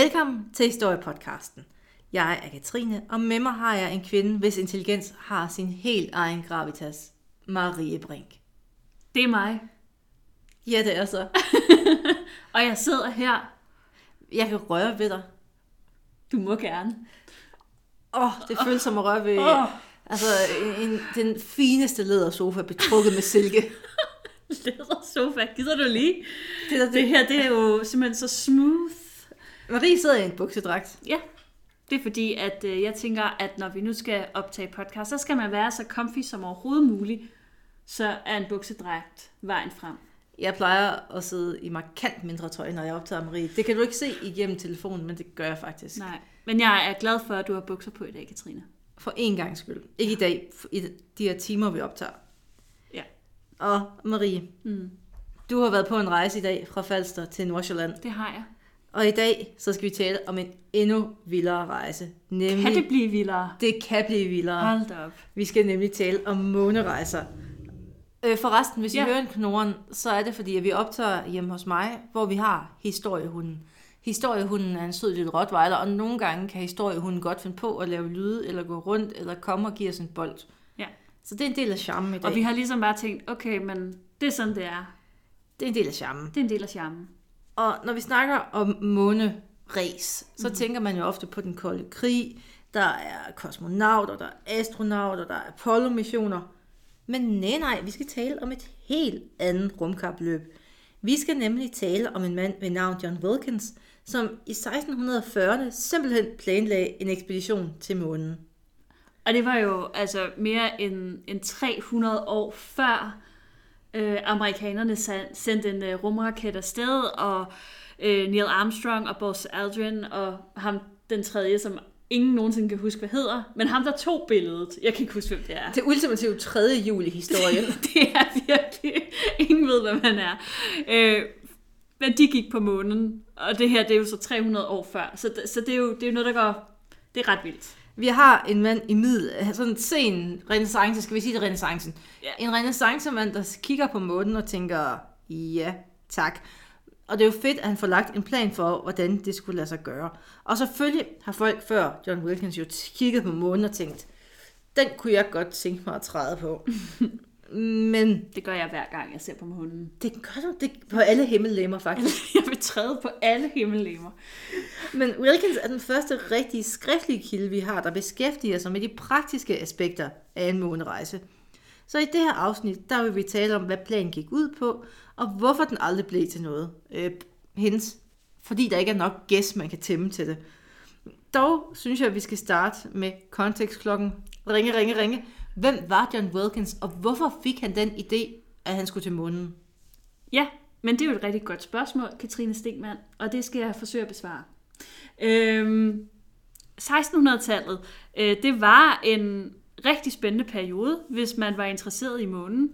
Velkommen til Historiepodcasten. Jeg er Katrine, og med mig har jeg en kvinde, hvis intelligens har sin helt egen gravitas. Marie Brink. Det er mig. Ja, det er så. Og jeg sidder her. Jeg kan røre ved dig. Du må gerne. Åh, oh, det føles som at røre ved Åh. altså, en, den fineste lædersofa betrukket med silke. Læder sofa. Gider du lige? Det, der, Det her, det er jo simpelthen så smooth. Marie sidder i en buksedragt. Ja. Det er fordi, at øh, jeg tænker, at når vi nu skal optage podcast, så skal man være så comfy som overhovedet muligt. Så er en buksedragt vejen frem. Jeg plejer at sidde i markant mindre tøj, når jeg optager Marie. Det kan du ikke se igennem telefonen, men det gør jeg faktisk. Nej. Men jeg er glad for, at du har bukser på i dag, Katrine. For en gang skyld. Ikke i dag, i de her timer, vi optager. Ja. Og Marie, Mm. du har været på en rejse i dag fra Falster til Nordsjælland. Det har jeg. Og i dag, så skal vi tale om en endnu vildere rejse. Nemlig, Kan det blive vildere? det kan blive vildere. Hold da op. Vi skal nemlig tale om månerejser. Øh, forresten, hvis I Ja. hører en knoren, så er det fordi, at vi optager hjemme hos mig, hvor vi har historiehunden. Historiehunden er en sød lille rottweiler, og nogle gange kan historiehunden godt finde på at lave lyde, eller gå rundt, eller komme og give os en bold. Ja. Så det er en del af charmen i dag. Og vi har ligesom bare tænkt, okay, men det er sådan, det er. Det er en del af charmen. Det er en del af charmen. Og når vi snakker om måneræs, så mm. tænker man jo ofte på den kolde krig. Der er kosmonauter, der er astronauter, der er Apollo-missioner. Men nej, nej, vi skal tale om et helt andet rumkapløb. Vi skal nemlig tale om en mand ved navn John Wilkins, som i 1640'erne simpelthen planlagde en ekspedition til månen. Og det var jo altså mere end, end 300 år før øh, amerikanerne sendte en øh, rumraket afsted, og øh, Neil Armstrong og Buzz Aldrin og ham den tredje, som ingen nogensinde kan huske, hvad hedder, men ham der tog billedet, jeg kan ikke huske, hvem det er. Det ultimative tredje jul i historien. det er virkelig, ingen ved, hvad man er. Øh, men de gik på månen, og det her, det er jo så 300 år før, så, så det, er jo, det er jo noget, der går, det er ret vildt. Vi har en mand i middel, sådan en sen renaissance, skal vi sige det renaissancen. Ja. En renaissancemand, der kigger på månen og tænker, ja, tak. Og det er jo fedt, at han får lagt en plan for, hvordan det skulle lade sig gøre. Og selvfølgelig har folk før John Wilkins jo kigget på månen og tænkt, den kunne jeg godt tænke mig at træde på. Men Det gør jeg hver gang, jeg ser på månen. det gør du det på alle himmellemmer faktisk. Jeg vil træde på alle himmellemmer. Men Wilkins er den første rigtige skriftlige kilde, vi har, der beskæftiger sig med de praktiske aspekter af en månerejse. Så i det her afsnit, der vil vi tale om, hvad planen gik ud på, og hvorfor den aldrig blev til noget. Øh, hens, fordi der ikke er nok gæst, man kan tæmme til det. Dog synes jeg, at vi skal starte med kontekstklokken. Ringe, ringe, ringe. Hvem var John Wilkins, og hvorfor fik han den idé, at han skulle til månen? Ja, men det er jo et rigtig godt spørgsmål, Katrine Stegmann, og det skal jeg forsøge at besvare. Øhm, 1600-tallet, øh, det var en rigtig spændende periode, hvis man var interesseret i månen.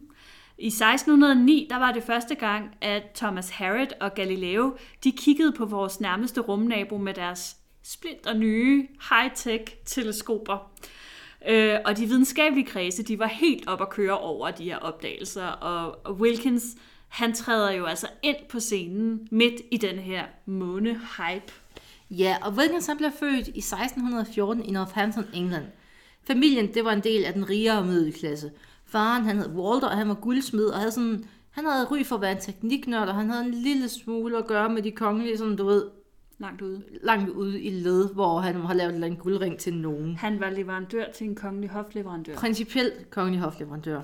I 1609, der var det første gang, at Thomas Harriot og Galileo, de kiggede på vores nærmeste rumnabo med deres splinter nye high-tech teleskoper. Øh, og de videnskabelige kredse, de var helt op at køre over de her opdagelser, og, og Wilkins, han træder jo altså ind på scenen midt i den her måne-hype. Ja, og Wilkins han blev født i 1614 i Northampton, England. Familien, det var en del af den rigere middelklasse. Faren, han hed Walter, og han var guldsmed, og havde sådan, han havde ry for at være en tekniknørd, og han havde en lille smule at gøre med de kongelige, sådan du ved, Langt ude. langt ude i led, hvor han har lavet en eller anden guldring til nogen. Han var leverandør til en kongelig hofleverandør. Principielt kongelig hofleverandør.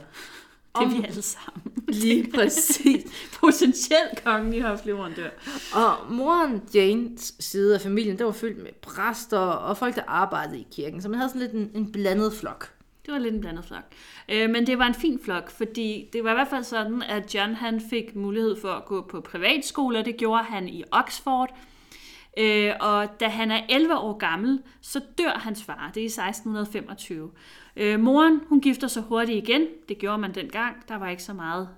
Det er vi alle sammen. Lige præcis. Potentielt kongelig hofleverandør. Og moren Janes side af familien, der var fyldt med præster og folk, der arbejdede i kirken, så man havde sådan lidt en, en blandet flok. Det var lidt en blandet flok. Øh, men det var en fin flok, fordi det var i hvert fald sådan, at John han fik mulighed for at gå på privatskole, og det gjorde han i Oxford. Øh, og da han er 11 år gammel, så dør hans far. Det er i 1625. Øh, moren, hun gifter sig hurtigt igen. Det gjorde man dengang. Der var ikke så meget.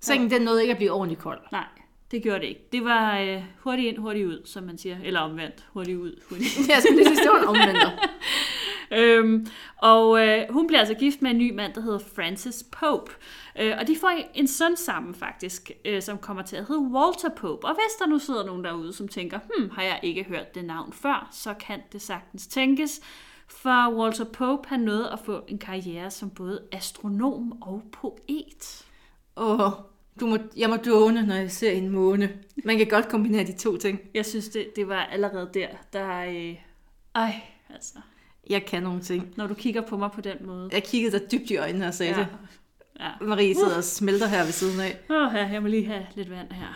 Sengen, den nåede ikke at blive ordentligt kold. Nej, det gjorde det ikke. Det var øh, hurtigt ind, hurtigt ud, som man siger. Eller omvendt. Hurtigt ud, hurtigt ind. Jeg skulle lige sige, det var en omvendt. Øhm, og øh, hun bliver altså gift med en ny mand, der hedder Francis Pope. Øh, og de får en søn sammen faktisk, øh, som kommer til at hedde Walter Pope. Og hvis der nu sidder nogen derude, som tænker, hmm, har jeg ikke hørt det navn før, så kan det sagtens tænkes. For Walter Pope har nået at få en karriere som både astronom og poet. Åh, du må, jeg må dåne, når jeg ser en måne. Man kan godt kombinere de to ting. Jeg synes, det, det var allerede der, der... Øh, ej, altså... Jeg kan nogle ting. Når du kigger på mig på den måde. Jeg kiggede dig dybt i øjnene og sagde ja. det. Ja. Marie sidder og smelter her ved siden af. Åh, oh, ja, jeg må lige have lidt vand her.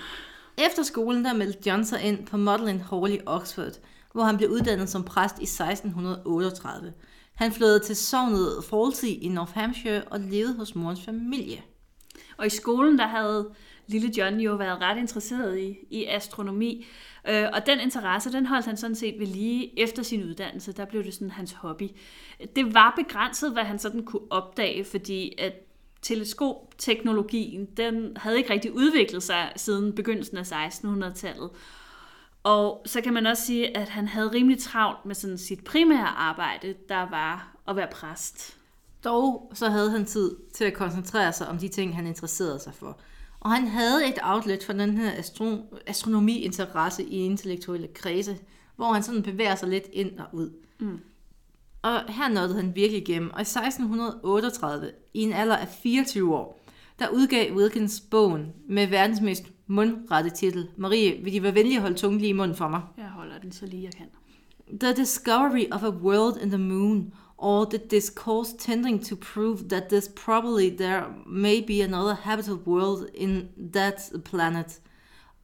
Efter skolen der meldte John sig ind på Magdalen Hall i Oxford, hvor han blev uddannet som præst i 1638. Han flyttede til sognet Falsey i North Hampshire og levede hos morens familie. Og i skolen, der havde lille John jo været ret interesseret i, i astronomi. Øh, og den interesse, den holdt han sådan set ved lige efter sin uddannelse. Der blev det sådan hans hobby. Det var begrænset, hvad han sådan kunne opdage, fordi at teleskopteknologien, den havde ikke rigtig udviklet sig siden begyndelsen af 1600-tallet. Og så kan man også sige, at han havde rimelig travlt med sådan sit primære arbejde, der var at være præst. Dog så havde han tid til at koncentrere sig om de ting, han interesserede sig for. Og han havde et outlet for den her astro- astronomi-interesse i intellektuelle kredse, hvor han sådan bevæger sig lidt ind og ud. Mm. Og her nåede han virkelig igennem. Og i 1638, i en alder af 24 år, der udgav Wilkins bogen med verdens mest mundrette titel. Marie, vil de være venlige at holde tungen lige i munden for mig? Jeg holder den så lige jeg kan. The Discovery of a World in the Moon, or the discourse tending to prove that this probably there may be another habitable world in that planet.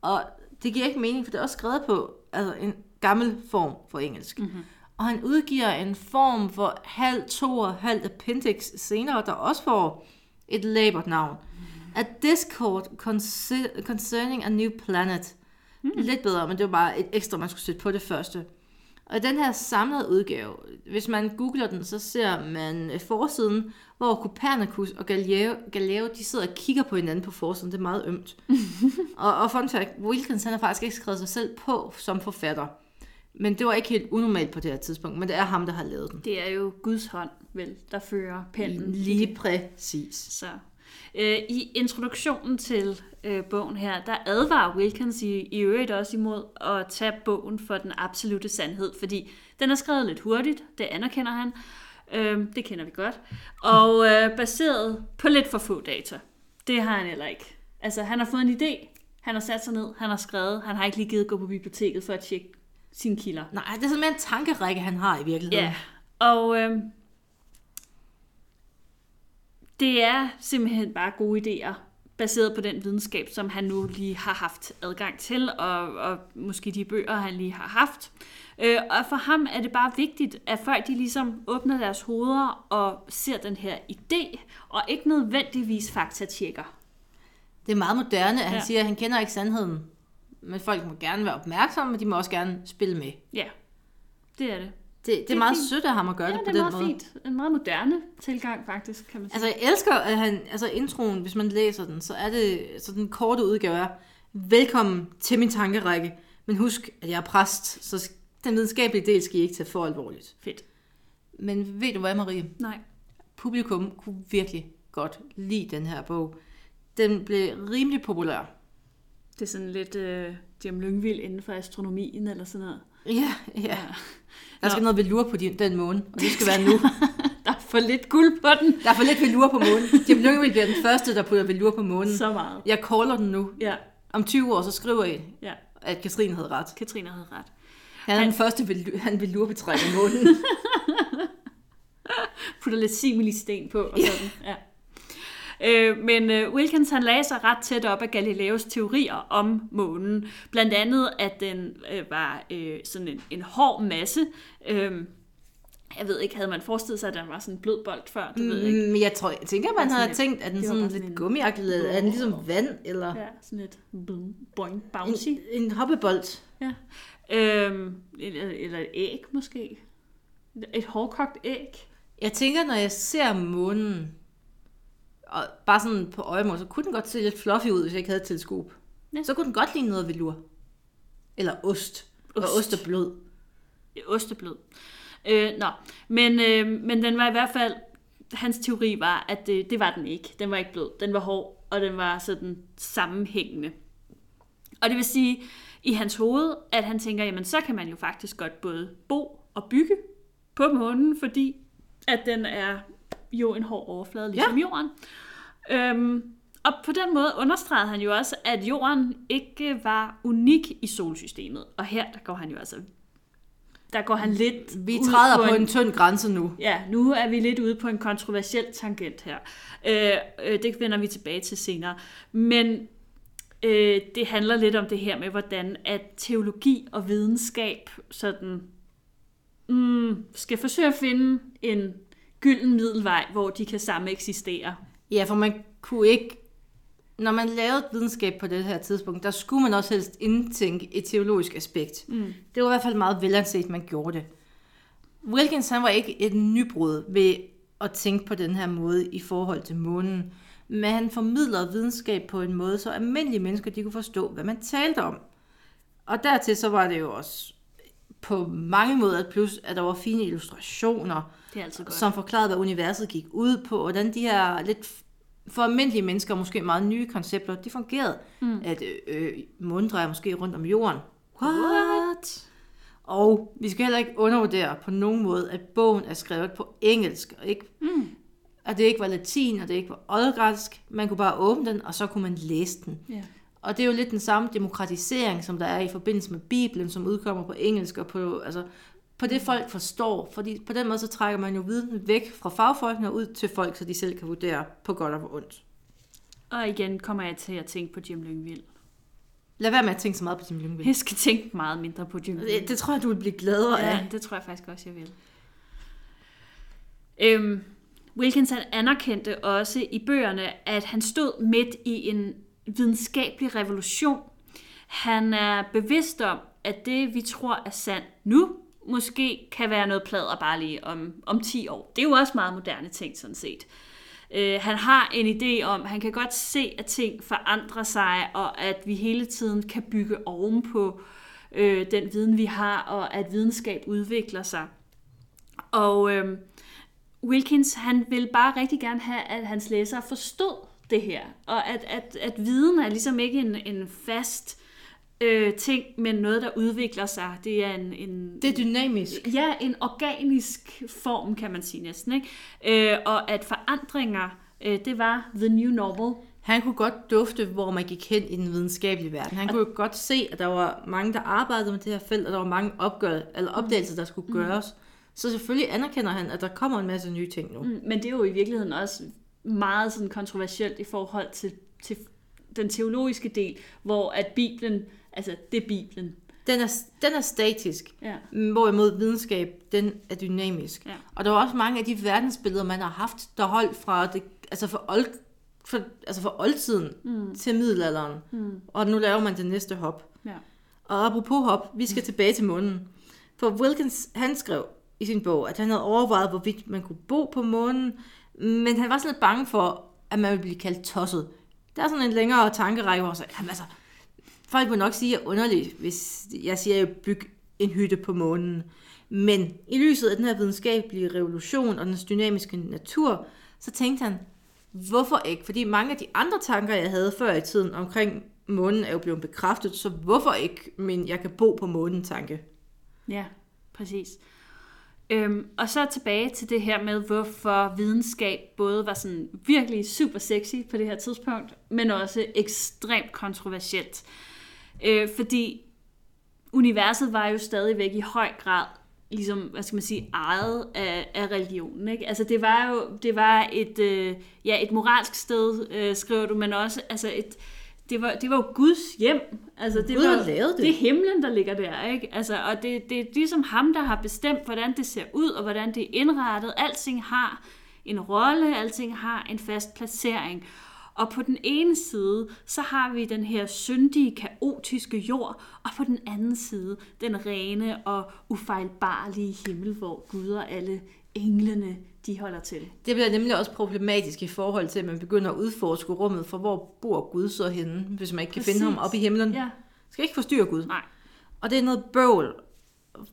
Og det giver ikke mening, for det er også skrevet på altså en gammel form for engelsk. Mm-hmm. Og han udgiver en form for halv to og halv appendix senere, der også får et labert navn. Mm-hmm. A discord concerning a new planet. Mm. Lidt bedre, men det var bare et ekstra, man skulle sætte på det første. Og den her samlede udgave, hvis man googler den, så ser man øh, forsiden, hvor Copernicus og Galileo, Galileo de sidder og kigger på hinanden på forsiden. Det er meget ømt. og, og fun fact, Wilkins han har faktisk ikke skrevet sig selv på som forfatter. Men det var ikke helt unormalt på det her tidspunkt, men det er ham, der har lavet den. Det er jo Guds hånd, vel, der fører pennen. Lige præcis. Så. Øh, I introduktionen til øh, bogen her, der advarer Wilkins i, i øvrigt også imod at tage bogen for den absolute sandhed, fordi den er skrevet lidt hurtigt, det anerkender han, øh, det kender vi godt, og øh, baseret på lidt for få data. Det har han heller ikke. Altså, han har fået en idé, han har sat sig ned, han har skrevet, han har ikke lige givet gå på biblioteket for at tjekke sine kilder. Nej, det er mere en tankerække, han har i virkeligheden. Ja, og øh, det er simpelthen bare gode idéer, baseret på den videnskab, som han nu lige har haft adgang til, og, og måske de bøger, han lige har haft. Øh, og for ham er det bare vigtigt, at folk de ligesom åbner deres hoveder og ser den her idé, og ikke nødvendigvis faktatjekker. Det er meget moderne, at han ja. siger, at han kender ikke sandheden. Men folk må gerne være opmærksomme, men de må også gerne spille med. Ja, det er det. Det, det, det er meget fint. sødt af ham at gøre ja, det på det den måde. måde. fint. En meget moderne tilgang, faktisk, kan man sige. Altså, jeg elsker, at han, altså introen, hvis man læser den, så er det, så den korte udgave er, velkommen til min tankerække, men husk, at jeg er præst, så den videnskabelige del skal I ikke tage for alvorligt. Fedt. Men ved du hvad, Marie? Nej. Publikum kunne virkelig godt lide den her bog. Den blev rimelig populær. Det er sådan lidt øh, Jim Lyngvild inden for astronomien eller sådan noget. Ja, ja. ja. Der skal Nå. noget velure på den måne, og det skal være nu. der er for lidt guld på den. Der er for lidt velure på månen. Jim Lyngvild bliver den første, der putter velure på månen. Så meget. Jeg caller den nu. Ja. Om 20 år, så skriver I, ja. at Katrine havde ret. Katrine havde ret. Han er han... den første, vil, han vil lure betrække månen. Putter lidt simili-sten på og sådan. Ja. Øh, men øh, Wilkins han lagde sig ret tæt op af Galileos teorier om månen. Blandt andet, at den øh, var øh, sådan en, en hård masse. Øh, jeg ved ikke, havde man forestillet sig, at den var sådan en blød bold før? Det ved jeg ikke. Mm, jeg, tror, jeg tænker, man havde tænkt, at den sådan, sådan lidt gummiagtig, er den ligesom vand? Eller... Ja, sådan lidt boing, bouncy. En, en hoppebold. Ja. Øhm, eller, eller et æg måske. Et hårdkogt æg. Jeg tænker, når jeg ser månen, og bare sådan på øjemål, så kunne den godt se lidt fluffy ud, hvis jeg ikke havde et teleskop. Ja. Så kunne den godt ligne noget velur. Eller ost. ost. Og ost er blød. Ost er blød. Øh, nå, men, øh, men den var i hvert fald, hans teori var, at det, det var den ikke. Den var ikke blød, den var hård, og den var sådan sammenhængende. Og det vil sige, i hans hoved, at han tænker, jamen så kan man jo faktisk godt både bo og bygge på månen, fordi at den er jo en hård overflade, ligesom ja. jorden. Øhm, og på den måde understregede han jo også, at jorden ikke var unik i solsystemet. Og her der går han jo altså der går han lidt Vi træder på, på en, en tynd grænse nu. Ja, nu er vi lidt ude på en kontroversiel tangent her. Øh, øh, det vender vi tilbage til senere. Men øh, det handler lidt om det her med, hvordan at teologi og videnskab sådan mm, skal forsøge at finde en gylden middelvej, hvor de kan samme eksistere. Ja, for man kunne ikke når man lavede videnskab på det her tidspunkt, der skulle man også helst indtænke et teologisk aspekt. Mm. Det var i hvert fald meget velanset, man gjorde det. Wilkins han var ikke et nybrud ved at tænke på den her måde i forhold til månen, men han formidlede videnskab på en måde, så almindelige mennesker de kunne forstå, hvad man talte om. Og dertil så var det jo også på mange måder plus, at der var fine illustrationer, det er altid godt. som forklarede, hvad universet gik ud på, og hvordan de her lidt for almindelige mennesker måske meget nye koncepter, de fungerede. Mm. At øh, øh månen drejer måske rundt om jorden. What? Og vi skal heller ikke undervurdere på nogen måde, at bogen er skrevet på engelsk, og ikke, mm. at det ikke var latin, og det ikke var oldgræsk. Man kunne bare åbne den, og så kunne man læse den. Yeah. Og det er jo lidt den samme demokratisering, som der er i forbindelse med Bibelen, som udkommer på engelsk, og på, altså, på det folk forstår. Fordi på den måde så trækker man jo viden væk fra fagfolkene og ud til folk, så de selv kan vurdere på godt og på ondt. Og igen kommer jeg til at tænke på Jim Lyngvild. Lad være med at tænke så meget på Jim Lyngvild. Jeg skal tænke meget mindre på Jim Lyngvild. Det, det tror jeg, du vil blive gladere ja, af. det tror jeg faktisk også, jeg vil. Øhm, Wilkins han anerkendte også i bøgerne, at han stod midt i en videnskabelig revolution. Han er bevidst om, at det, vi tror er sandt nu, måske kan være noget plader bare lige om, om 10 år. Det er jo også meget moderne ting, sådan set. Øh, han har en idé om, han kan godt se, at ting forandrer sig, og at vi hele tiden kan bygge ovenpå øh, den viden, vi har, og at videnskab udvikler sig. Og øh, Wilkins, han vil bare rigtig gerne have, at hans læsere forstod det her, og at, at, at viden er ligesom ikke en, en fast øh, ting, men noget, der udvikler sig. Det er en, en... Det er dynamisk. Ja, en organisk form, kan man sige næsten. Ikke? Øh, og at forandringer, øh, det var the new normal. Han kunne godt dufte, hvor man gik hen i den videnskabelige verden. Han kunne godt se, at der var mange, der arbejdede med det her felt, og der var mange opgør, eller opdagelser, der skulle mm. gøres. Så selvfølgelig anerkender han, at der kommer en masse nye ting nu. Mm, men det er jo i virkeligheden også meget sådan kontroversielt i forhold til, til den teologiske del, hvor at Bibelen Altså, det er Bibelen. Den er, den er statisk, ja. hvorimod videnskab, den er dynamisk. Ja. Og der er også mange af de verdensbilleder, man har haft, der holdt fra, det, altså fra, old, for, altså fra oldtiden mm. til middelalderen. Mm. Og nu laver man det næste hop. Ja. Og apropos hop, vi skal tilbage til månen. For Wilkins, han skrev i sin bog, at han havde overvejet, hvorvidt man kunne bo på månen, men han var sådan lidt bange for, at man ville blive kaldt tosset. Der er sådan en længere tankerække, hvor han sagde, altså, Folk vil nok sige, at jeg er underlig, hvis jeg siger, at jeg bygge en hytte på månen. Men i lyset af den her videnskabelige revolution og den dynamiske natur, så tænkte han, hvorfor ikke? Fordi mange af de andre tanker, jeg havde før i tiden omkring månen, er jo blevet bekræftet, så hvorfor ikke min jeg kan bo på månen tanke? Ja, præcis. Øhm, og så tilbage til det her med, hvorfor videnskab både var sådan virkelig super sexy på det her tidspunkt, men også ekstremt kontroversielt. Øh, fordi universet var jo stadigvæk i høj grad ligesom, hvad skal man sige, ejet af, af religionen. Ikke? Altså det var jo det var et, øh, ja, et moralsk sted, øh, skriver du, men også altså et, det var, det var jo Guds hjem. Altså, det Gud var det. det er himlen, der ligger der. Ikke? Altså, og det, det er ligesom ham, der har bestemt, hvordan det ser ud, og hvordan det er indrettet. Alting har en rolle, alting har en fast placering. Og på den ene side, så har vi den her syndige, kaotiske jord, og på den anden side, den rene og ufejlbarlige himmel, hvor Gud og alle englene, de holder til. Det bliver nemlig også problematisk i forhold til, at man begynder at udforske rummet, for hvor bor Gud så henne, hvis man ikke kan Præcis. finde ham op i himlen. Ja. Skal ikke forstyrre Gud. Nej. Og det er noget bøvl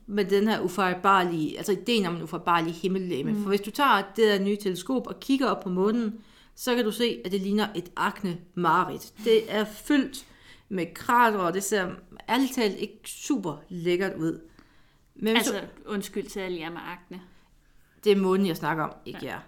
med den her ufejlbarlige, altså ideen om en ufejlbarlig himmellegeme. Mm. For hvis du tager det der nye teleskop og kigger op på månen, så kan du se, at det ligner et akne marit. Det er fyldt med krater, og det ser ærligt talt ikke super lækkert ud. Men Altså, så, undskyld til alle jer med akne. Det er månen, jeg snakker om, ikke ja. jer.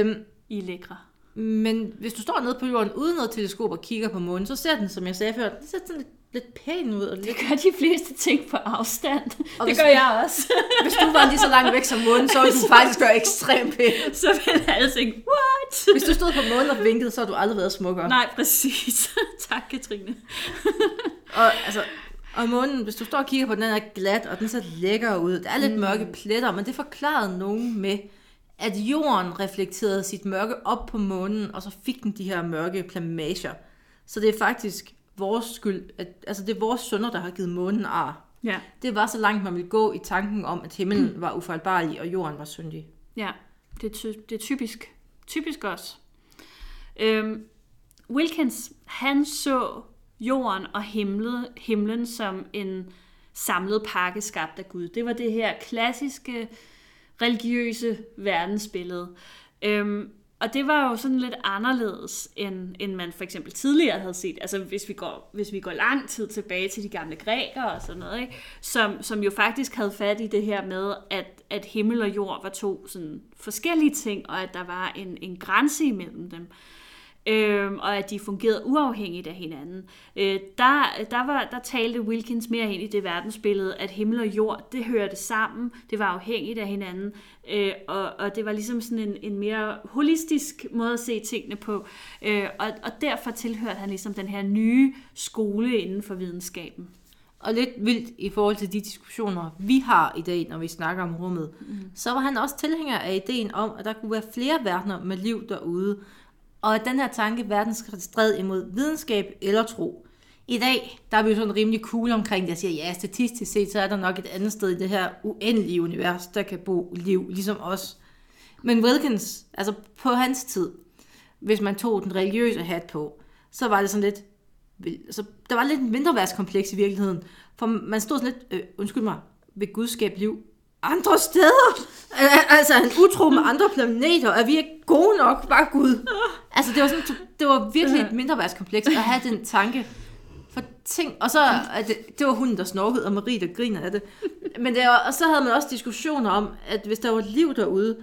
Øhm, I er lækre. men hvis du står nede på jorden uden noget teleskop og kigger på månen, så ser den, som jeg sagde før, den ser sådan lidt, lidt pæn ud. Og lidt, Det gør de fleste ting på afstand. Og det hvis- gør jeg også. hvis du var lige så langt væk som månen, så ville du faktisk gøre ekstremt pænt. så vil alle tænke, what? Hvis du stod på månen og vinkede, så har du aldrig været smukkere. Nej, præcis. tak, Katrine. Og, altså, og månen, hvis du står og kigger på den, den er glat, og den ser lækker ud. Der er lidt mm. mørke pletter, men det forklarede nogen med, at jorden reflekterede sit mørke op på månen, og så fik den de her mørke plamager. Så det er faktisk vores skyld, at, altså det er vores sønner, der har givet månen ar. Ja, Det var så langt, man ville gå i tanken om, at himlen var ufejlbarlig, og jorden var syndig. ja. Det er, ty- det er typisk. Typisk også. Øhm, Wilkins, han så jorden og himlen, himlen som en samlet pakke skabt af Gud. Det var det her klassiske religiøse verdensbillede. Øhm, og det var jo sådan lidt anderledes, end, end man for eksempel tidligere havde set. Altså hvis vi går, hvis vi går lang tid tilbage til de gamle grækere og sådan noget, ikke? Som, som jo faktisk havde fat i det her med, at, at himmel og jord var to sådan forskellige ting, og at der var en, en grænse imellem dem. Øhm, og at de fungerede uafhængigt af hinanden. Øh, der, der, var, der talte Wilkins mere ind i det verdensbillede, at himmel og jord, det hørte sammen, det var afhængigt af hinanden, øh, og, og det var ligesom sådan en, en mere holistisk måde at se tingene på, øh, og, og derfor tilhørte han ligesom den her nye skole inden for videnskaben. Og lidt vildt i forhold til de diskussioner, vi har i dag, når vi snakker om rummet, mm. så var han også tilhænger af ideen om, at der kunne være flere verdener med liv derude, og at den her tanke verden stræd imod videnskab eller tro. I dag, der er vi jo sådan rimelig cool omkring det, Jeg siger, ja, statistisk set, så er der nok et andet sted i det her uendelige univers, der kan bo liv, ligesom os. Men Wilkins, altså på hans tid, hvis man tog den religiøse hat på, så var det sådan lidt, så altså, der var lidt mindre værtskompleks i virkeligheden. For man stod sådan lidt, øh, undskyld mig, vil Gud skabe liv andre steder? Altså, en han utro med andre planeter? Er vi ikke gode nok, bare Gud? Altså, det var, sådan, det var virkelig et mindreværdskompleks at have den tanke. For ting, og så, at det, det var hunden, der snorkede, og Marie, der griner af det. Men det var, og så havde man også diskussioner om, at hvis der var liv derude,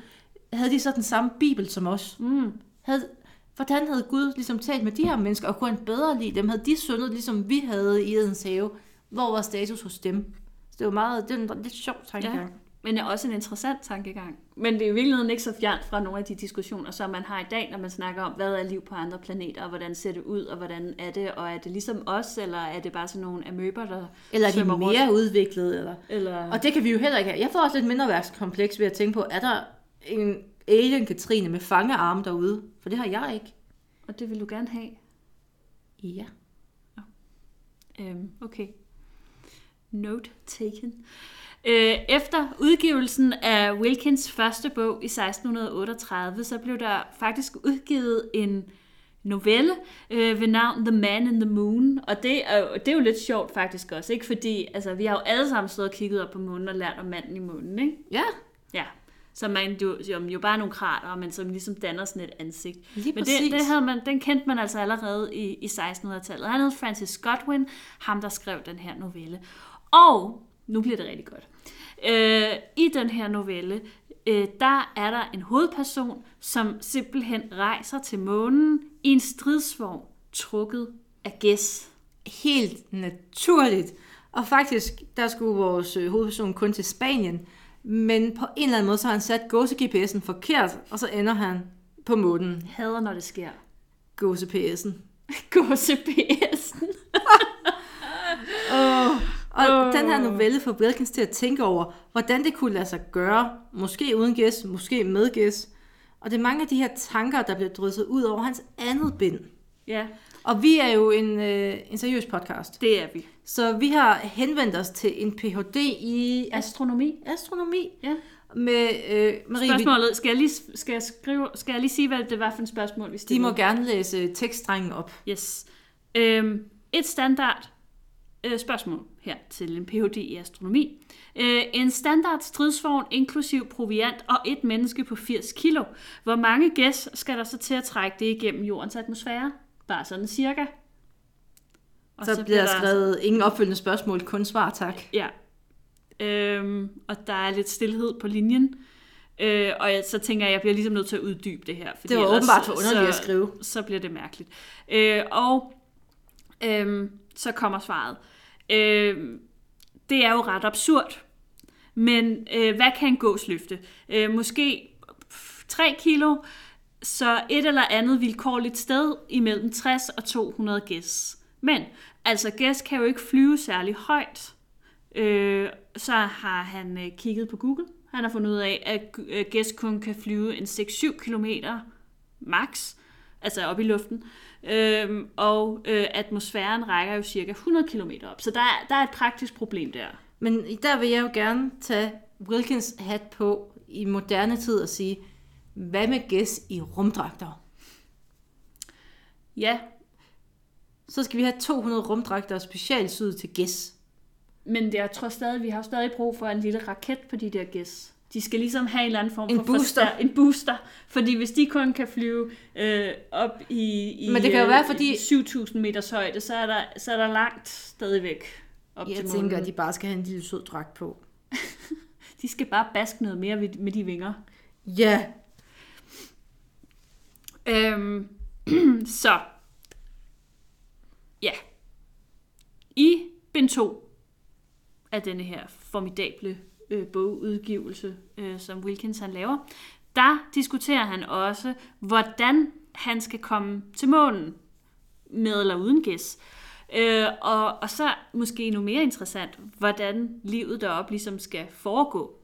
havde de så den samme bibel som os? Mm. Havde, hvordan havde Gud ligesom talt med de her mennesker, og kunne han bedre lide dem? Havde de syndet, ligesom vi havde i Edens have? Hvor var status hos dem? Så det var meget, det var en lidt sjov tankegang. Ja. Men det er også en interessant tankegang. Men det er i virkeligheden ikke så fjernt fra nogle af de diskussioner, som man har i dag, når man snakker om, hvad er liv på andre planeter, og hvordan ser det ud, og hvordan er det, og er det ligesom os, eller er det bare sådan nogle amøber, der Eller er de svømmer rundt? mere udviklede? Eller... Eller... Og det kan vi jo heller ikke have. Jeg får også lidt mindre værkskompleks ved at tænke på, er der en alien Katrine med fangearme derude? For det har jeg ikke. og det vil du gerne have. Ja. Øhm, okay. Note taken. Øh, efter udgivelsen af Wilkins første bog i 1638, så blev der faktisk udgivet en novelle øh, ved navn The Man in the Moon, og det er, jo- det er jo lidt sjovt faktisk også, ikke? fordi altså, vi har jo alle sammen stået og kigget op på månen og lært om manden i månen, ikke? Ja, Ja, som man jo, som jo bare nogle krater, men som ligesom danner sådan et ansigt. lige Men det, det havde man, den kendte man altså allerede i, i 1600-tallet. Han hed Francis Godwin, ham der skrev den her novelle. Og, nu bliver det rigtig godt, øh, i den her novelle, øh, der er der en hovedperson, som simpelthen rejser til månen i en stridsvogn, trukket af gæs. helt naturligt. Og faktisk, der skulle vores øh, hovedperson kun til Spanien, men på en eller anden måde, så har han sat gåse-GPS'en forkert, og så ender han på månen. Hader, når det sker. Gåse-PS'en. Gåse PS'en. Oh. Og oh. den her novelle får Wilkins til at tænke over, hvordan det kunne lade sig gøre, måske uden gæs, måske med gæs. Og det er mange af de her tanker, der bliver drysset ud over hans andet bind. Ja, Og vi er jo en, øh, en seriøs podcast, det er vi. så vi har henvendt os til en Ph.D. i Astronomi. astronomi Ja. med øh, Marie. Spørgsmålet, skal jeg, lige, skal, jeg skrive, skal jeg lige sige, hvad det var for et spørgsmål, vi de stillede? må gerne læse tekststrengen op. Yes. Øhm, et standard øh, spørgsmål her til en Ph.D. i astronomi. Øh, en standard stridsvogn inklusiv proviant og et menneske på 80 kilo. Hvor mange gæs skal der så til at trække det igennem jordens atmosfære? Bare sådan cirka. Og så, så bliver der skrevet ingen opfølgende spørgsmål, kun svar tak. Ja. Øhm, og der er lidt stillhed på linjen. Øh, og jeg, så tænker jeg, at jeg bliver ligesom nødt til at uddybe det her. Fordi det var ellers, åbenbart for underligt så, at skrive. Så bliver det mærkeligt. Øh, og øh, så kommer svaret. Øh, det er jo ret absurd. Men øh, hvad kan en gås løfte? Øh, måske 3 kilo, så et eller andet vilkårligt sted imellem 60 og 200 gæs. Men altså gæs kan jo ikke flyve særlig højt. Øh, så har han øh, kigget på Google. Han har fundet ud af, at gæs kun kan flyve en 6-7 km max, altså op i luften. Øh, og øh, atmosfæren rækker jo cirka 100 km op. Så der er, der er et praktisk problem der. Men der vil jeg jo gerne tage Wilkins hat på i moderne tid og sige, hvad med gæs i rumdragter? Ja. Så skal vi have 200 rumdragter specialsyet til gæs. Men jeg tror stadig, vi har stadig brug for en lille raket på de der gæs. De skal ligesom have en eller anden form en for booster. Forstær- en booster. Fordi hvis de kun kan flyve øh, op i, i Men det kan jo være, fordi... 7.000 meters højde, så er, der, så er der langt stadigvæk op jeg til Jeg tænker, at de bare skal have en lille sød dragt på. de skal bare baske noget mere med de vinger. Ja. Øhm, så. Ja. I bind 2 af denne her formidable øh, bogudgivelse, øh, som Wilkins han laver, der diskuterer han også, hvordan han skal komme til månen med eller uden gæs. Øh, og, og så måske endnu mere interessant, hvordan livet deroppe ligesom skal foregå.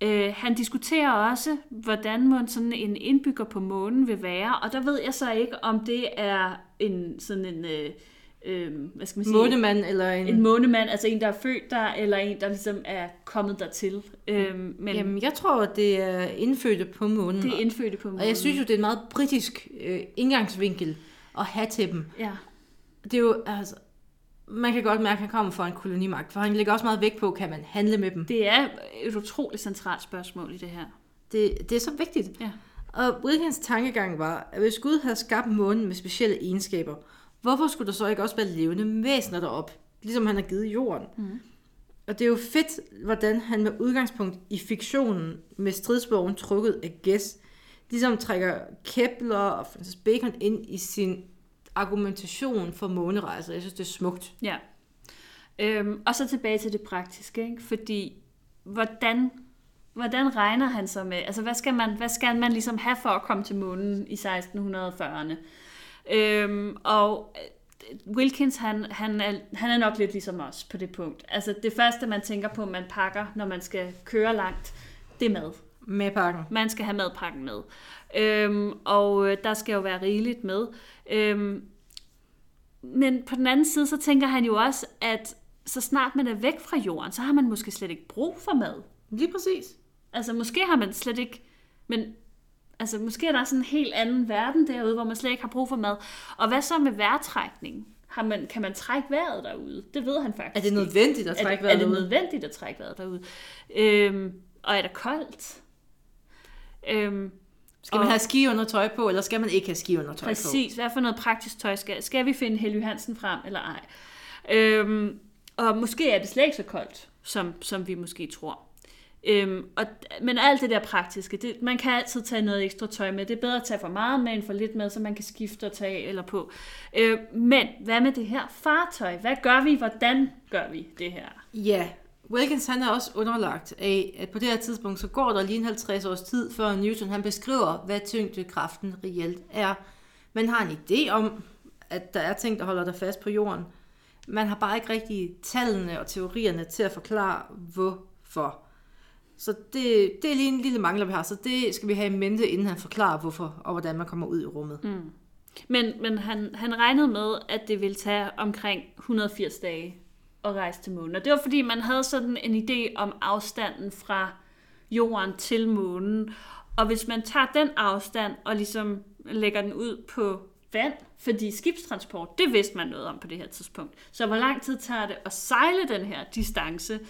Øh, han diskuterer også, hvordan må sådan en indbygger på månen vil være, og der ved jeg så ikke, om det er en sådan en... Øh, øh, hvad skal man sige? Månemand eller en... En månemand, altså en, der er født der, eller en, der ligesom er kommet dertil. Øh, men Jamen, jeg tror, at det er indfødte på månen. Det er indfødte på månen. Og jeg synes jo, det er en meget britisk øh, indgangsvinkel at have til dem. Ja. Det er jo, altså, man kan godt mærke, at han kommer fra en kolonimagt, for han lægger også meget vægt på, kan man handle med dem. Det er et utroligt centralt spørgsmål i det her. Det, det er så vigtigt. Ja. Og Wilkins tankegang var, at hvis Gud havde skabt månen med specielle egenskaber, hvorfor skulle der så ikke også være levende væsener derop, ligesom han har givet jorden? Mm. Og det er jo fedt, hvordan han med udgangspunkt i fiktionen med stridsbogen trukket af gæs, ligesom trækker Kepler og Francis Bacon ind i sin argumentation for månerejser. Jeg synes, det er smukt. Ja. Øhm, og så tilbage til det praktiske, ikke? fordi hvordan, hvordan regner han så med, altså hvad skal, man, hvad skal man ligesom have for at komme til månen i 1640'erne? Øhm, og øh, Wilkins, han, han, er, han er nok lidt ligesom os på det punkt. Altså det første, man tænker på, man pakker, når man skal køre langt, det er mad. Med pakken. Man skal have madpakken med. Øhm, og øh, der skal jo være rigeligt med. Øhm, men på den anden side, så tænker han jo også, at så snart man er væk fra jorden, så har man måske slet ikke brug for mad. Lige præcis. Altså måske har man slet ikke, men altså måske er der sådan en helt anden verden derude, hvor man slet ikke har brug for mad. Og hvad så med vejrtrækning? Har man, kan man trække vejret derude? Det ved han faktisk Er det nødvendigt at trække vejret derude? Er det nødvendigt at trække vejret derude? Øhm, og er det koldt? Øhm, skal man have ski under tøj på, eller skal man ikke have ski under tøj præcis, på? Præcis. Hvad for noget praktisk tøj skal, skal vi finde Helly Hansen frem, eller ej? Øhm, og måske er det slet ikke så koldt, som, som vi måske tror. Øhm, og, men alt det der praktiske, det, man kan altid tage noget ekstra tøj med. Det er bedre at tage for meget med end for lidt med, så man kan skifte og tage eller på. Øh, men hvad med det her fartøj? Hvad gør vi? Hvordan gør vi det her? Ja, Wilkins han er også underlagt af, at på det her tidspunkt, så går der lige en 50 års tid, før Newton han beskriver, hvad tyngdekraften reelt er. Man har en idé om, at der er ting, der holder dig fast på jorden. Man har bare ikke rigtig tallene og teorierne til at forklare, hvorfor. Så det, det er lige en lille mangler, vi har, så det skal vi have i mente, inden han forklarer, hvorfor og hvordan man kommer ud i rummet. Mm. Men, men han, han regnede med, at det ville tage omkring 180 dage at rejse til månen. Og det var fordi, man havde sådan en idé om afstanden fra jorden til månen. Og hvis man tager den afstand og ligesom lægger den ud på vand, fordi skibstransport, det vidste man noget om på det her tidspunkt. Så hvor lang tid tager det at sejle den her distance?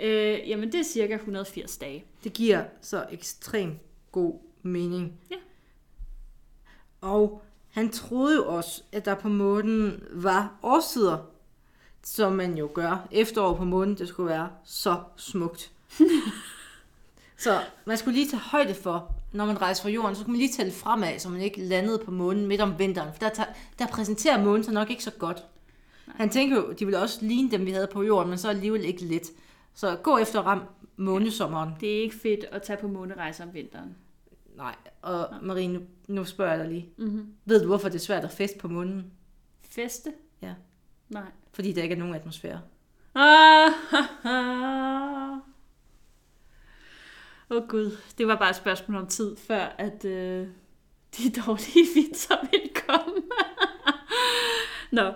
Øh, jamen, det er cirka 180 dage. Det giver så ekstremt god mening. Ja. Og han troede jo også, at der på månen var årsider, som man jo gør. Efterår på månen, det skulle være så smukt. så man skulle lige tage højde for, når man rejser fra jorden, så skulle man lige tælle fremad, så man ikke landede på månen midt om vinteren. For der, tager, der præsenterer månen sig nok ikke så godt. Han tænker jo, de ville også ligne dem, vi havde på jorden, men så alligevel ikke lidt. Så gå efter ramme månesommeren. Det er ikke fedt at tage på månerejser om vinteren. Nej, og Marie, nu, nu spørger jeg dig lige. Mm-hmm. Ved du, hvorfor det er svært at feste på månen? Feste? Ja. Nej. Fordi der ikke er nogen atmosfære. Ah, Åh oh, gud, det var bare et spørgsmål om tid, før at øh, de dårlige vitser ville komme. Nå,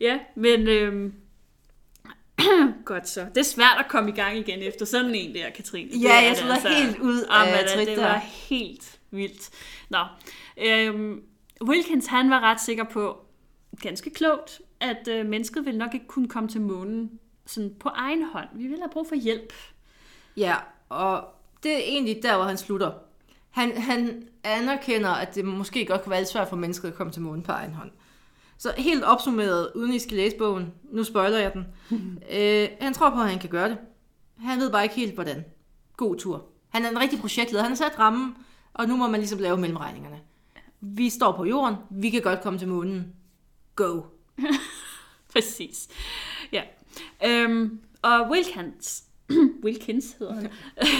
ja, men øh, godt så. Det er svært at komme i gang igen efter sådan en der, Katrine. Det Ja, er jeg det troede helt ud Jamen, af trit det der. var helt vildt. Nå, øhm, Wilkins han var ret sikker på, ganske klogt, at øh, mennesket ville nok ikke kunne komme til månen sådan på egen hånd. Vi ville have brug for hjælp. Ja, og det er egentlig der, hvor han slutter. Han, han anerkender, at det måske godt kan være lidt svært for mennesket at komme til månen på egen hånd. Så helt opsummeret, uden I skal læse bogen, nu spoiler jeg den. øh, han tror på, at han kan gøre det. Han ved bare ikke helt, hvordan. God tur. Han er en rigtig projektleder. Han har sat rammen, og nu må man ligesom lave mellemregningerne. Vi står på jorden. Vi kan godt komme til månen. Go. Præcis. Ja. Øhm, og Wilkins, Wilkins hedder han,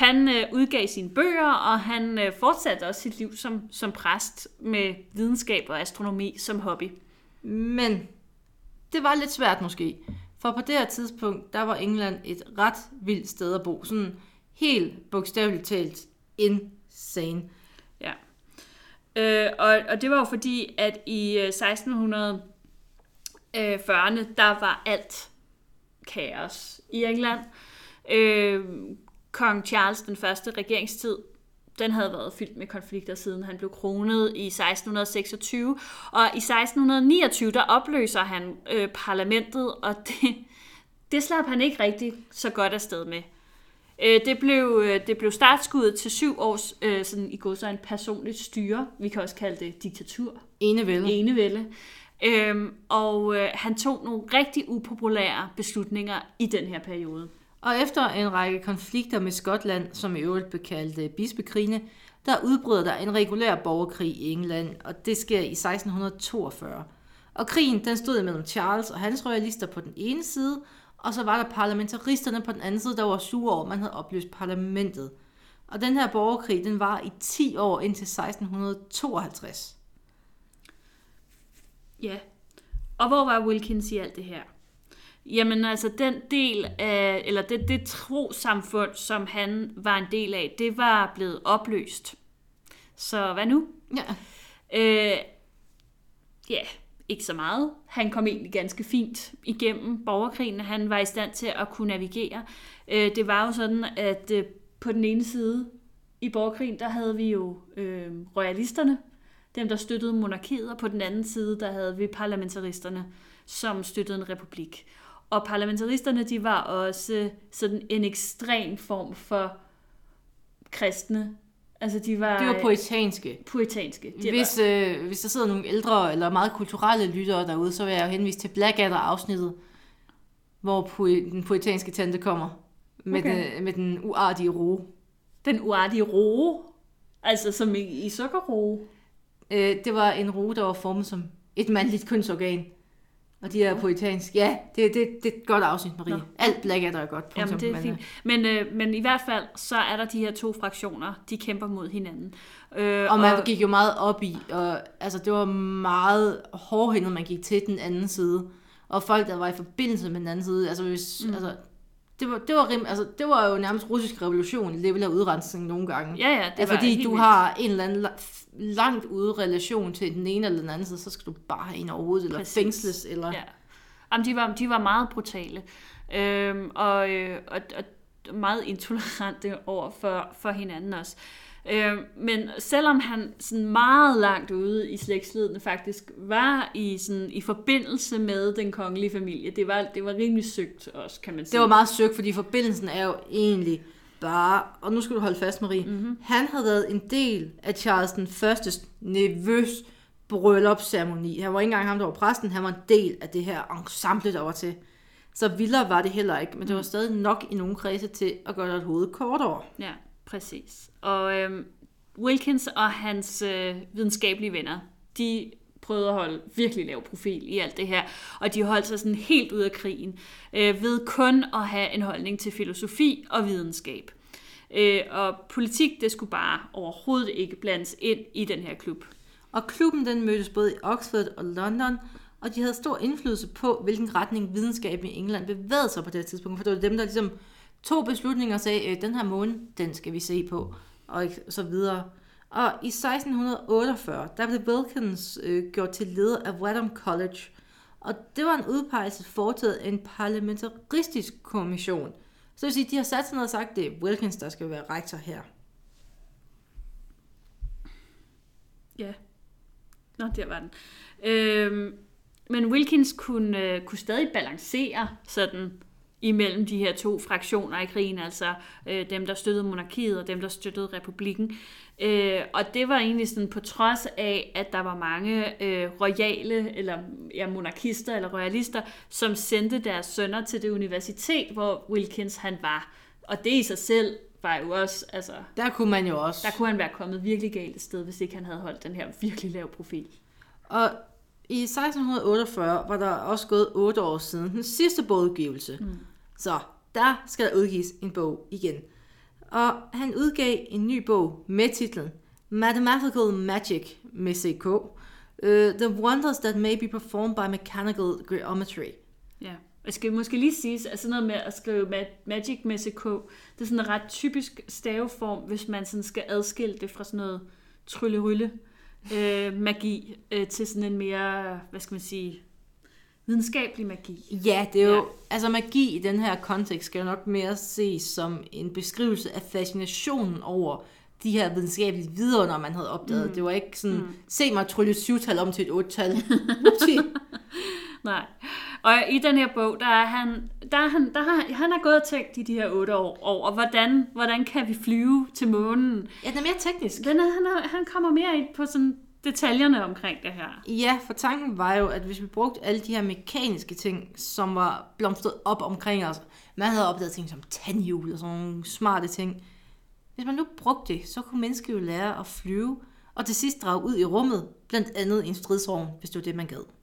han øh, udgav sine bøger, og han øh, fortsatte også sit liv som, som præst med videnskab og astronomi som hobby. Men det var lidt svært måske. For på det her tidspunkt, der var England et ret vildt sted at bo. Sådan helt bogstaveligt talt insane. Ja. Øh, og, og det var jo fordi, at i øh, 1640'erne, der var alt kaos i England. Øh, Kong Charles den første regeringstid, den havde været fyldt med konflikter, siden han blev kronet i 1626. Og i 1629, der opløser han øh, parlamentet, og det, det slap han ikke rigtig så godt afsted med. Øh, det, blev, øh, det blev startskuddet til syv års øh, sådan i går så en personligt styre. Vi kan også kalde det diktatur. Enevælde. Enevælde. Øhm, og øh, han tog nogle rigtig upopulære beslutninger i den her periode. Og efter en række konflikter med Skotland, som i øvrigt blev kaldt øh, bispekrigene, der udbryder der en regulær borgerkrig i England, og det sker i 1642. Og krigen den stod mellem Charles og hans royalister på den ene side, og så var der parlamentaristerne på den anden side, der var sure over, at man havde opløst parlamentet. Og den her borgerkrig, den var i 10 år indtil 1652. Ja. Og hvor var Wilkins i alt det her? Jamen altså, den del af, eller det, det trosamfund, som han var en del af, det var blevet opløst. Så hvad nu? Ja. Øh, ja, ikke så meget. Han kom egentlig ganske fint igennem borgerkrigen. Han var i stand til at kunne navigere. Øh, det var jo sådan, at øh, på den ene side i borgerkrigen, der havde vi jo øh, royalisterne, dem der støttede monarkiet, og på den anden side, der havde vi parlamentaristerne, som støttede en republik. Og parlamentaristerne, de var også sådan en ekstrem form for kristne. Altså, de var, Det var puritanske. puritanske. De Hvis, øh, hvis der sidder nogle ældre eller meget kulturelle lyttere derude, så vil jeg jo henvise til Blackadder-afsnittet, hvor den puritanske tante kommer med, Okay. den, med den uartige ro. Den uartige roe. Altså som i, i sukkerroe. Øh, det var en ro, der var formet som et mandligt kønsorgan. Og de er puritanske. Ja, det, det, det er et godt afsnit, Marie. Nå. Alt Blackadder er godt. Jamen, punktum. det er Men, fint. Men, øh, men i hvert fald, så er der de her to fraktioner, de kæmper mod hinanden. Øh, Og man gik jo meget op i, og altså, det var meget hårdhændet, man gik til den anden side. Og folk, der var i forbindelse med den anden side, altså, hvis, mm. altså det var, det, var rim, altså, det var jo nærmest russisk revolution level af udrensning nogle gange. Ja, ja, det ja, fordi du vildt. har en eller anden la- langt ude relation til den ene eller den anden side, så skal du bare have en overhovedet, eller Præcis. fængsles, eller... Ja. Jamen, de var, de var meget brutale. Øhm, og, øh, og, og meget intolerante over for, for hinanden også. Øh, men selvom han sådan meget langt ude i slægtslidene faktisk var i, sådan, i forbindelse med den kongelige familie, det var, det var rimelig søgt også, kan man sige. Det var meget søgt, fordi forbindelsen er jo egentlig bare, og nu skal du holde fast, Marie, mm-hmm. han havde været en del af Charles den første nervøs bryllupsceremoni. Han var ikke engang ham, der var præsten, han var en del af det her ensemble, der var til. Så vildere var det heller ikke, men det var stadig nok i nogle kredse til at gøre et hoved kortere. Ja, præcis. Og øh, Wilkins og hans øh, videnskabelige venner, de prøvede at holde virkelig lav profil i alt det her, og de holdt sig sådan helt ud af krigen, øh, ved kun at have en holdning til filosofi og videnskab. Øh, og politik, det skulle bare overhovedet ikke blandes ind i den her klub. Og klubben den mødtes både i Oxford og London, og de havde stor indflydelse på, hvilken retning videnskaben i England bevægede sig på det tidspunkt, for det var dem, der ligesom to beslutninger og sagde, øh, den her måne, den skal vi se på, og så videre. Og i 1648, der blev Wilkins øh, gjort til leder af Wadham College, og det var en udpegelse foretaget af en parlamentaristisk kommission. Så det vil sige, de har sat sig ned og sagt, at det er Wilkins, der skal være rektor her. Ja. Nå, der var den. Øhm, men Wilkins kunne, øh, kunne stadig balancere sådan imellem de her to fraktioner i krigen, altså øh, dem, der støttede monarkiet og dem, der støttede republikken. Øh, og det var egentlig sådan på trods af, at der var mange øh, royale, eller ja, monarkister eller royalister, som sendte deres sønner til det universitet, hvor Wilkins han var. Og det i sig selv var jo også, altså... Der kunne man jo også. Der kunne han være kommet virkelig galt et sted, hvis ikke han havde holdt den her virkelig lav profil. Og i 1648 var der også gået otte år siden den sidste bogudgivelse. Mm. Så der skal der udgives en bog igen. Og han udgav en ny bog med titlen Mathematical Magic med CK. Uh, the Wonders That May Be Performed by Mechanical Geometry. Ja, jeg skal måske lige sige, at sådan noget med at skrive Magic med CK, det er sådan en ret typisk staveform, hvis man sådan skal adskille det fra sådan noget tryllerylle øh, magi øh, til sådan en mere, hvad skal man sige, videnskabelig magi. Ja, det er jo, ja. altså magi i den her kontekst skal jo nok mere ses som en beskrivelse af fascinationen over de her videnskabelige vidunder, man havde opdaget. Mm. Det var ikke sådan, mm. se mig trylle syvtal om til et otte-tal. Nej. Og i den her bog, der er han, der er han, der har, han har gået og tænkt i de her otte år over, hvordan, hvordan kan vi flyve til månen. Ja, den er mere teknisk. Den er, han, er, han kommer mere ind på sådan detaljerne omkring det her. Ja, for tanken var jo, at hvis vi brugte alle de her mekaniske ting, som var blomstret op omkring os, man havde opdaget ting som tandhjul og sådan nogle smarte ting. Hvis man nu brugte det, så kunne mennesker jo lære at flyve, og til sidst drage ud i rummet, blandt andet i en stridsvogn, hvis det var det, man gad.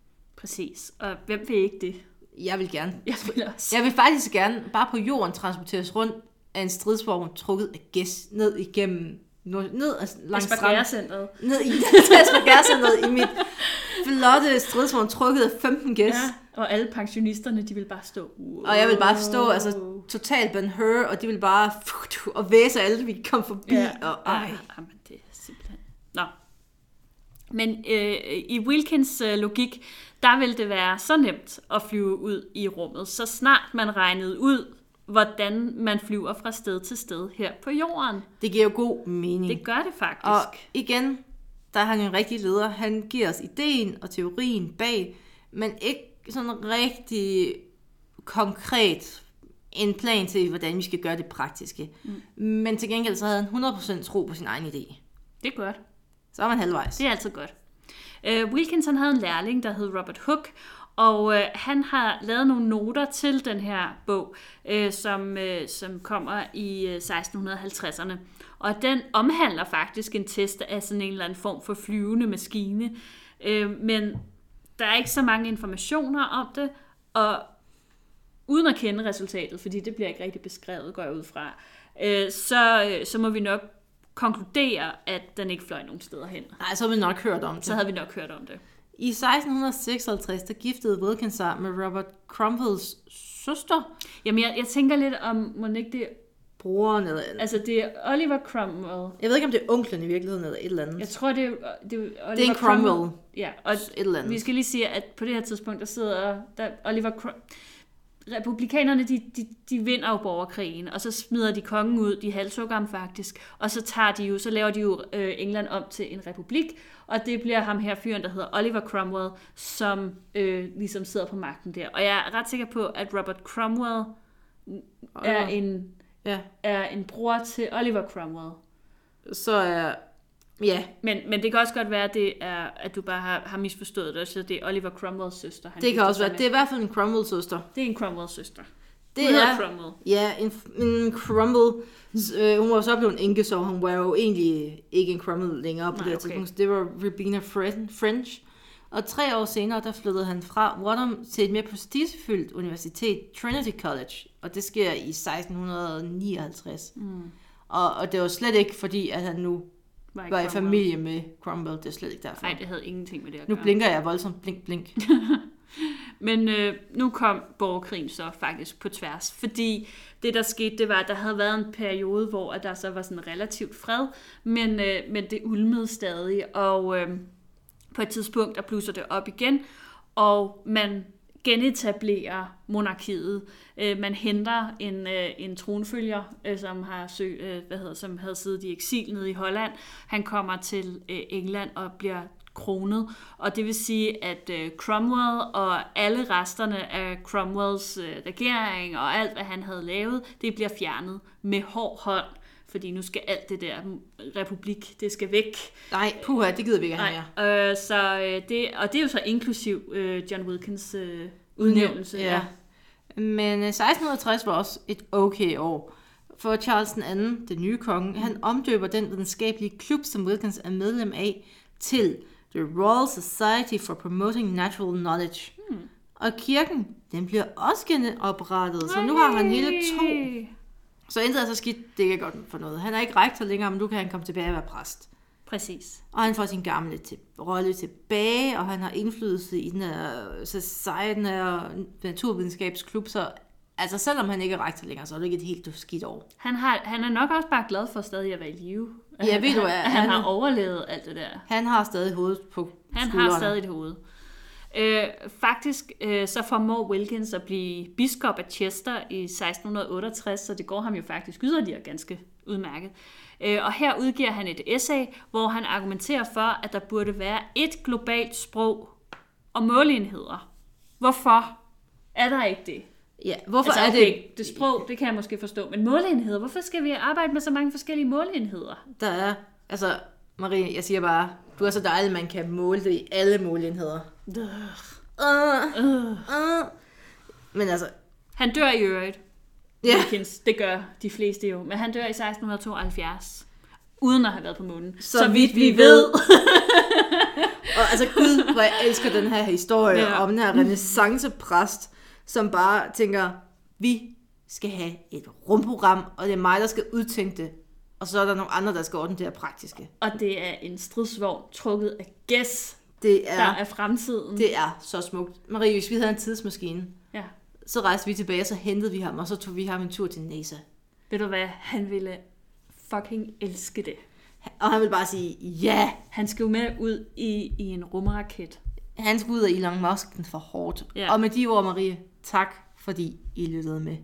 Præcis. Og hvem vil ikke det? Jeg vil gerne. Jeg vil også. Jeg vil faktisk gerne bare på jorden transporteres rundt af en stridsvogn trukket af gæs ned igennem ned langs stranden. Ned i Aspergercenteret i mit flotte stridsvogn trukket af 15 gæs. Ja, og alle pensionisterne, de vil bare stå. Wow. Og jeg vil bare stå, altså totalt Ben Hur, og de vil bare og væse alle, vi kom forbi. Ja, og, ej. Ja, men det er simpelthen... Nå. Men øh, i Wilkins øh, logik, der vil det være så nemt at flyve ud i rummet, så snart man regnede ud, hvordan man flyver fra sted til sted her på jorden. Det giver jo god mening. Det gør det faktisk. Og igen, der er han en rigtig leder. Han giver os ideen og teorien bag, men ikke sådan rigtig konkret en plan til, hvordan vi skal gøre det praktiske. Mm. Men til gengæld så havde han 100% tro på sin egen idé. Det er godt. Så er man halvvejs. Det er altid godt. Øh, Wilkinson havde en lærling, der hed Robert Hook, og øh, han har lavet nogle noter til den her bog, øh, som, øh, som kommer i øh, 1650'erne. Og den omhandler faktisk en test af sådan en eller anden form for flyvende maskine. Øh, men der er ikke så mange informationer om det, og uden at kende resultatet, fordi det bliver ikke rigtig beskrevet, går jeg ud fra, øh, så, øh, så må vi nok konkludere, at den ikke fløj nogen steder hen. Nej, så har vi nok hørt om det. Så havde vi nok hørt om det. I 1656, der giftede Wilkins sig med Robert Cromwells søster. Jamen, jeg, jeg tænker lidt om, må ikke det broren eller... Altså, det er Oliver Cromwell. Jeg ved ikke, om det er onklen i virkeligheden eller et eller andet. Jeg tror, det er, det er Oliver Det er en Cromwell. Cromwell. Ja, og et eller andet. vi skal lige sige, at på det her tidspunkt, der sidder der Oliver Cromwell republikanerne, de, de, de vinder jo borgerkrigen, og så smider de kongen ud, de halshugger ham faktisk, og så tager de jo, så laver de jo øh, England om til en republik, og det bliver ham her fyren, der hedder Oliver Cromwell, som øh, ligesom sidder på magten der. Og jeg er ret sikker på, at Robert Cromwell er en, Ja, er en bror til Oliver Cromwell. så er... Ja, Men, men det kan også godt være, at, det er, at du bare har, har misforstået det, så det er Oliver Cromwells søster. Han det kan også være. Det er i hvert fald en Cromwell-søster. med. det er en Cromwells søster. Det Hun er, Cromwell. ja, en, en Cromwell. Øh, hun var så blevet enke, så hun var jo egentlig ikke en Cromwell længere på Nej, det her okay. tidspunkt. Det var Rebina Fre- French. Og tre år senere, der flyttede han fra Wadham til et mere prestigefyldt universitet, Trinity College. Og det sker i 1659. Mm. Og, og det var slet ikke fordi, at han nu Var, var i familie med Cromwell. Det er slet ikke derfor. Nej, det havde ingenting med det at Nu gøre. blinker jeg voldsomt. Blink, blink. Men øh, nu kom borgerkrigen så faktisk på tværs, fordi det der skete, det var, at der havde været en periode, hvor at der så var sådan relativt fred, men, øh, men det ulmede stadig, og øh, på et tidspunkt, der blusser det op igen, og man genetablere monarkiet. Øh, man henter en, øh, en tronfølger, øh, som har sø, øh, hvad hedder, som havde siddet i eksil nede i Holland. Han kommer til øh, England og bliver kronet, og det vil sige, at øh, Cromwell og alle resterne af Cromwells øh, regering og alt, hvad han havde lavet, det bliver fjernet med hård hånd, fordi nu skal alt det der republik, det skal væk. Nej, puha, det gider vi ikke have mere. Øh, så øh, det, og det er jo så inklusiv øh, John Wilkins øh, udnævnelse. Ja. Men øh, 1660 var også et okay år. For Charles II, den nye konge, han omdøber den videnskabelige klub, som Wilkins er medlem af, til The Royal Society for Promoting Natural Knowledge. Hmm. Og kirken, den bliver også genoprettet, så nu har han hele to. Så intet er så skidt, det er godt for noget. Han er ikke rektor længere, men nu kan han komme tilbage og være præst. Præcis. Og han får sin gamle til, rolle tilbage, og han har indflydelse i den her Society, den her naturvidenskabsklub, så altså selvom han ikke er rektor længere, så er det ikke et helt skidt år. Han, har, han er nok også bare glad for stadig at være i live. Ja, ved du hvad, Han, han han- har overlevet alt det der. Han har stadig hovedet på Han skuldrene. har stadig et hoved. Øh, faktisk øh, så formår Wilkins at blive biskop af Chester i 1668, så det går ham jo faktisk yderligere ganske udmærket. Øh, og her udgiver han et essay, hvor han argumenterer for, at der burde være et globalt sprog og måleenheder. Hvorfor er der ikke det? Ja, hvorfor altså, er det, det sprog, det kan jeg måske forstå, men måleenheder, hvorfor skal vi arbejde med så mange forskellige måleenheder? der er... Altså, Marie, jeg siger bare, du er så dejlig, man kan måle det i alle måleenheder. Uh, Øh. uh. Men altså, Han dør i øvrigt. Ja. Wilkins, det gør de fleste jo. Men han dør i 1672. Uden at have været på månen. Så vidt vi og altså gud, hvor jeg elsker den her historie ja. om den her renaissancepræst, som bare tænker, vi skal have et rumprogram, og det er mig, der skal udtænke det. Og så er der nogle andre, der skal ordne det her praktiske. Og det er en stridsvogn trukket af gæs, Det der er, er fremtiden. det er så smukt. Marie, hvis vi havde en tidsmaskine, Ja. så rejste vi tilbage, så hentede vi ham, og så tog vi ham en tur til NASA. Ved du hvad? Han ville fucking elske det. Og han vil bare sige, ja, Han skal jo med ud i, i en rumraket. han skulle ud af Elon Musk for hårdt. Ja. Og med de ord, Marie, tak fordi I lyttede med.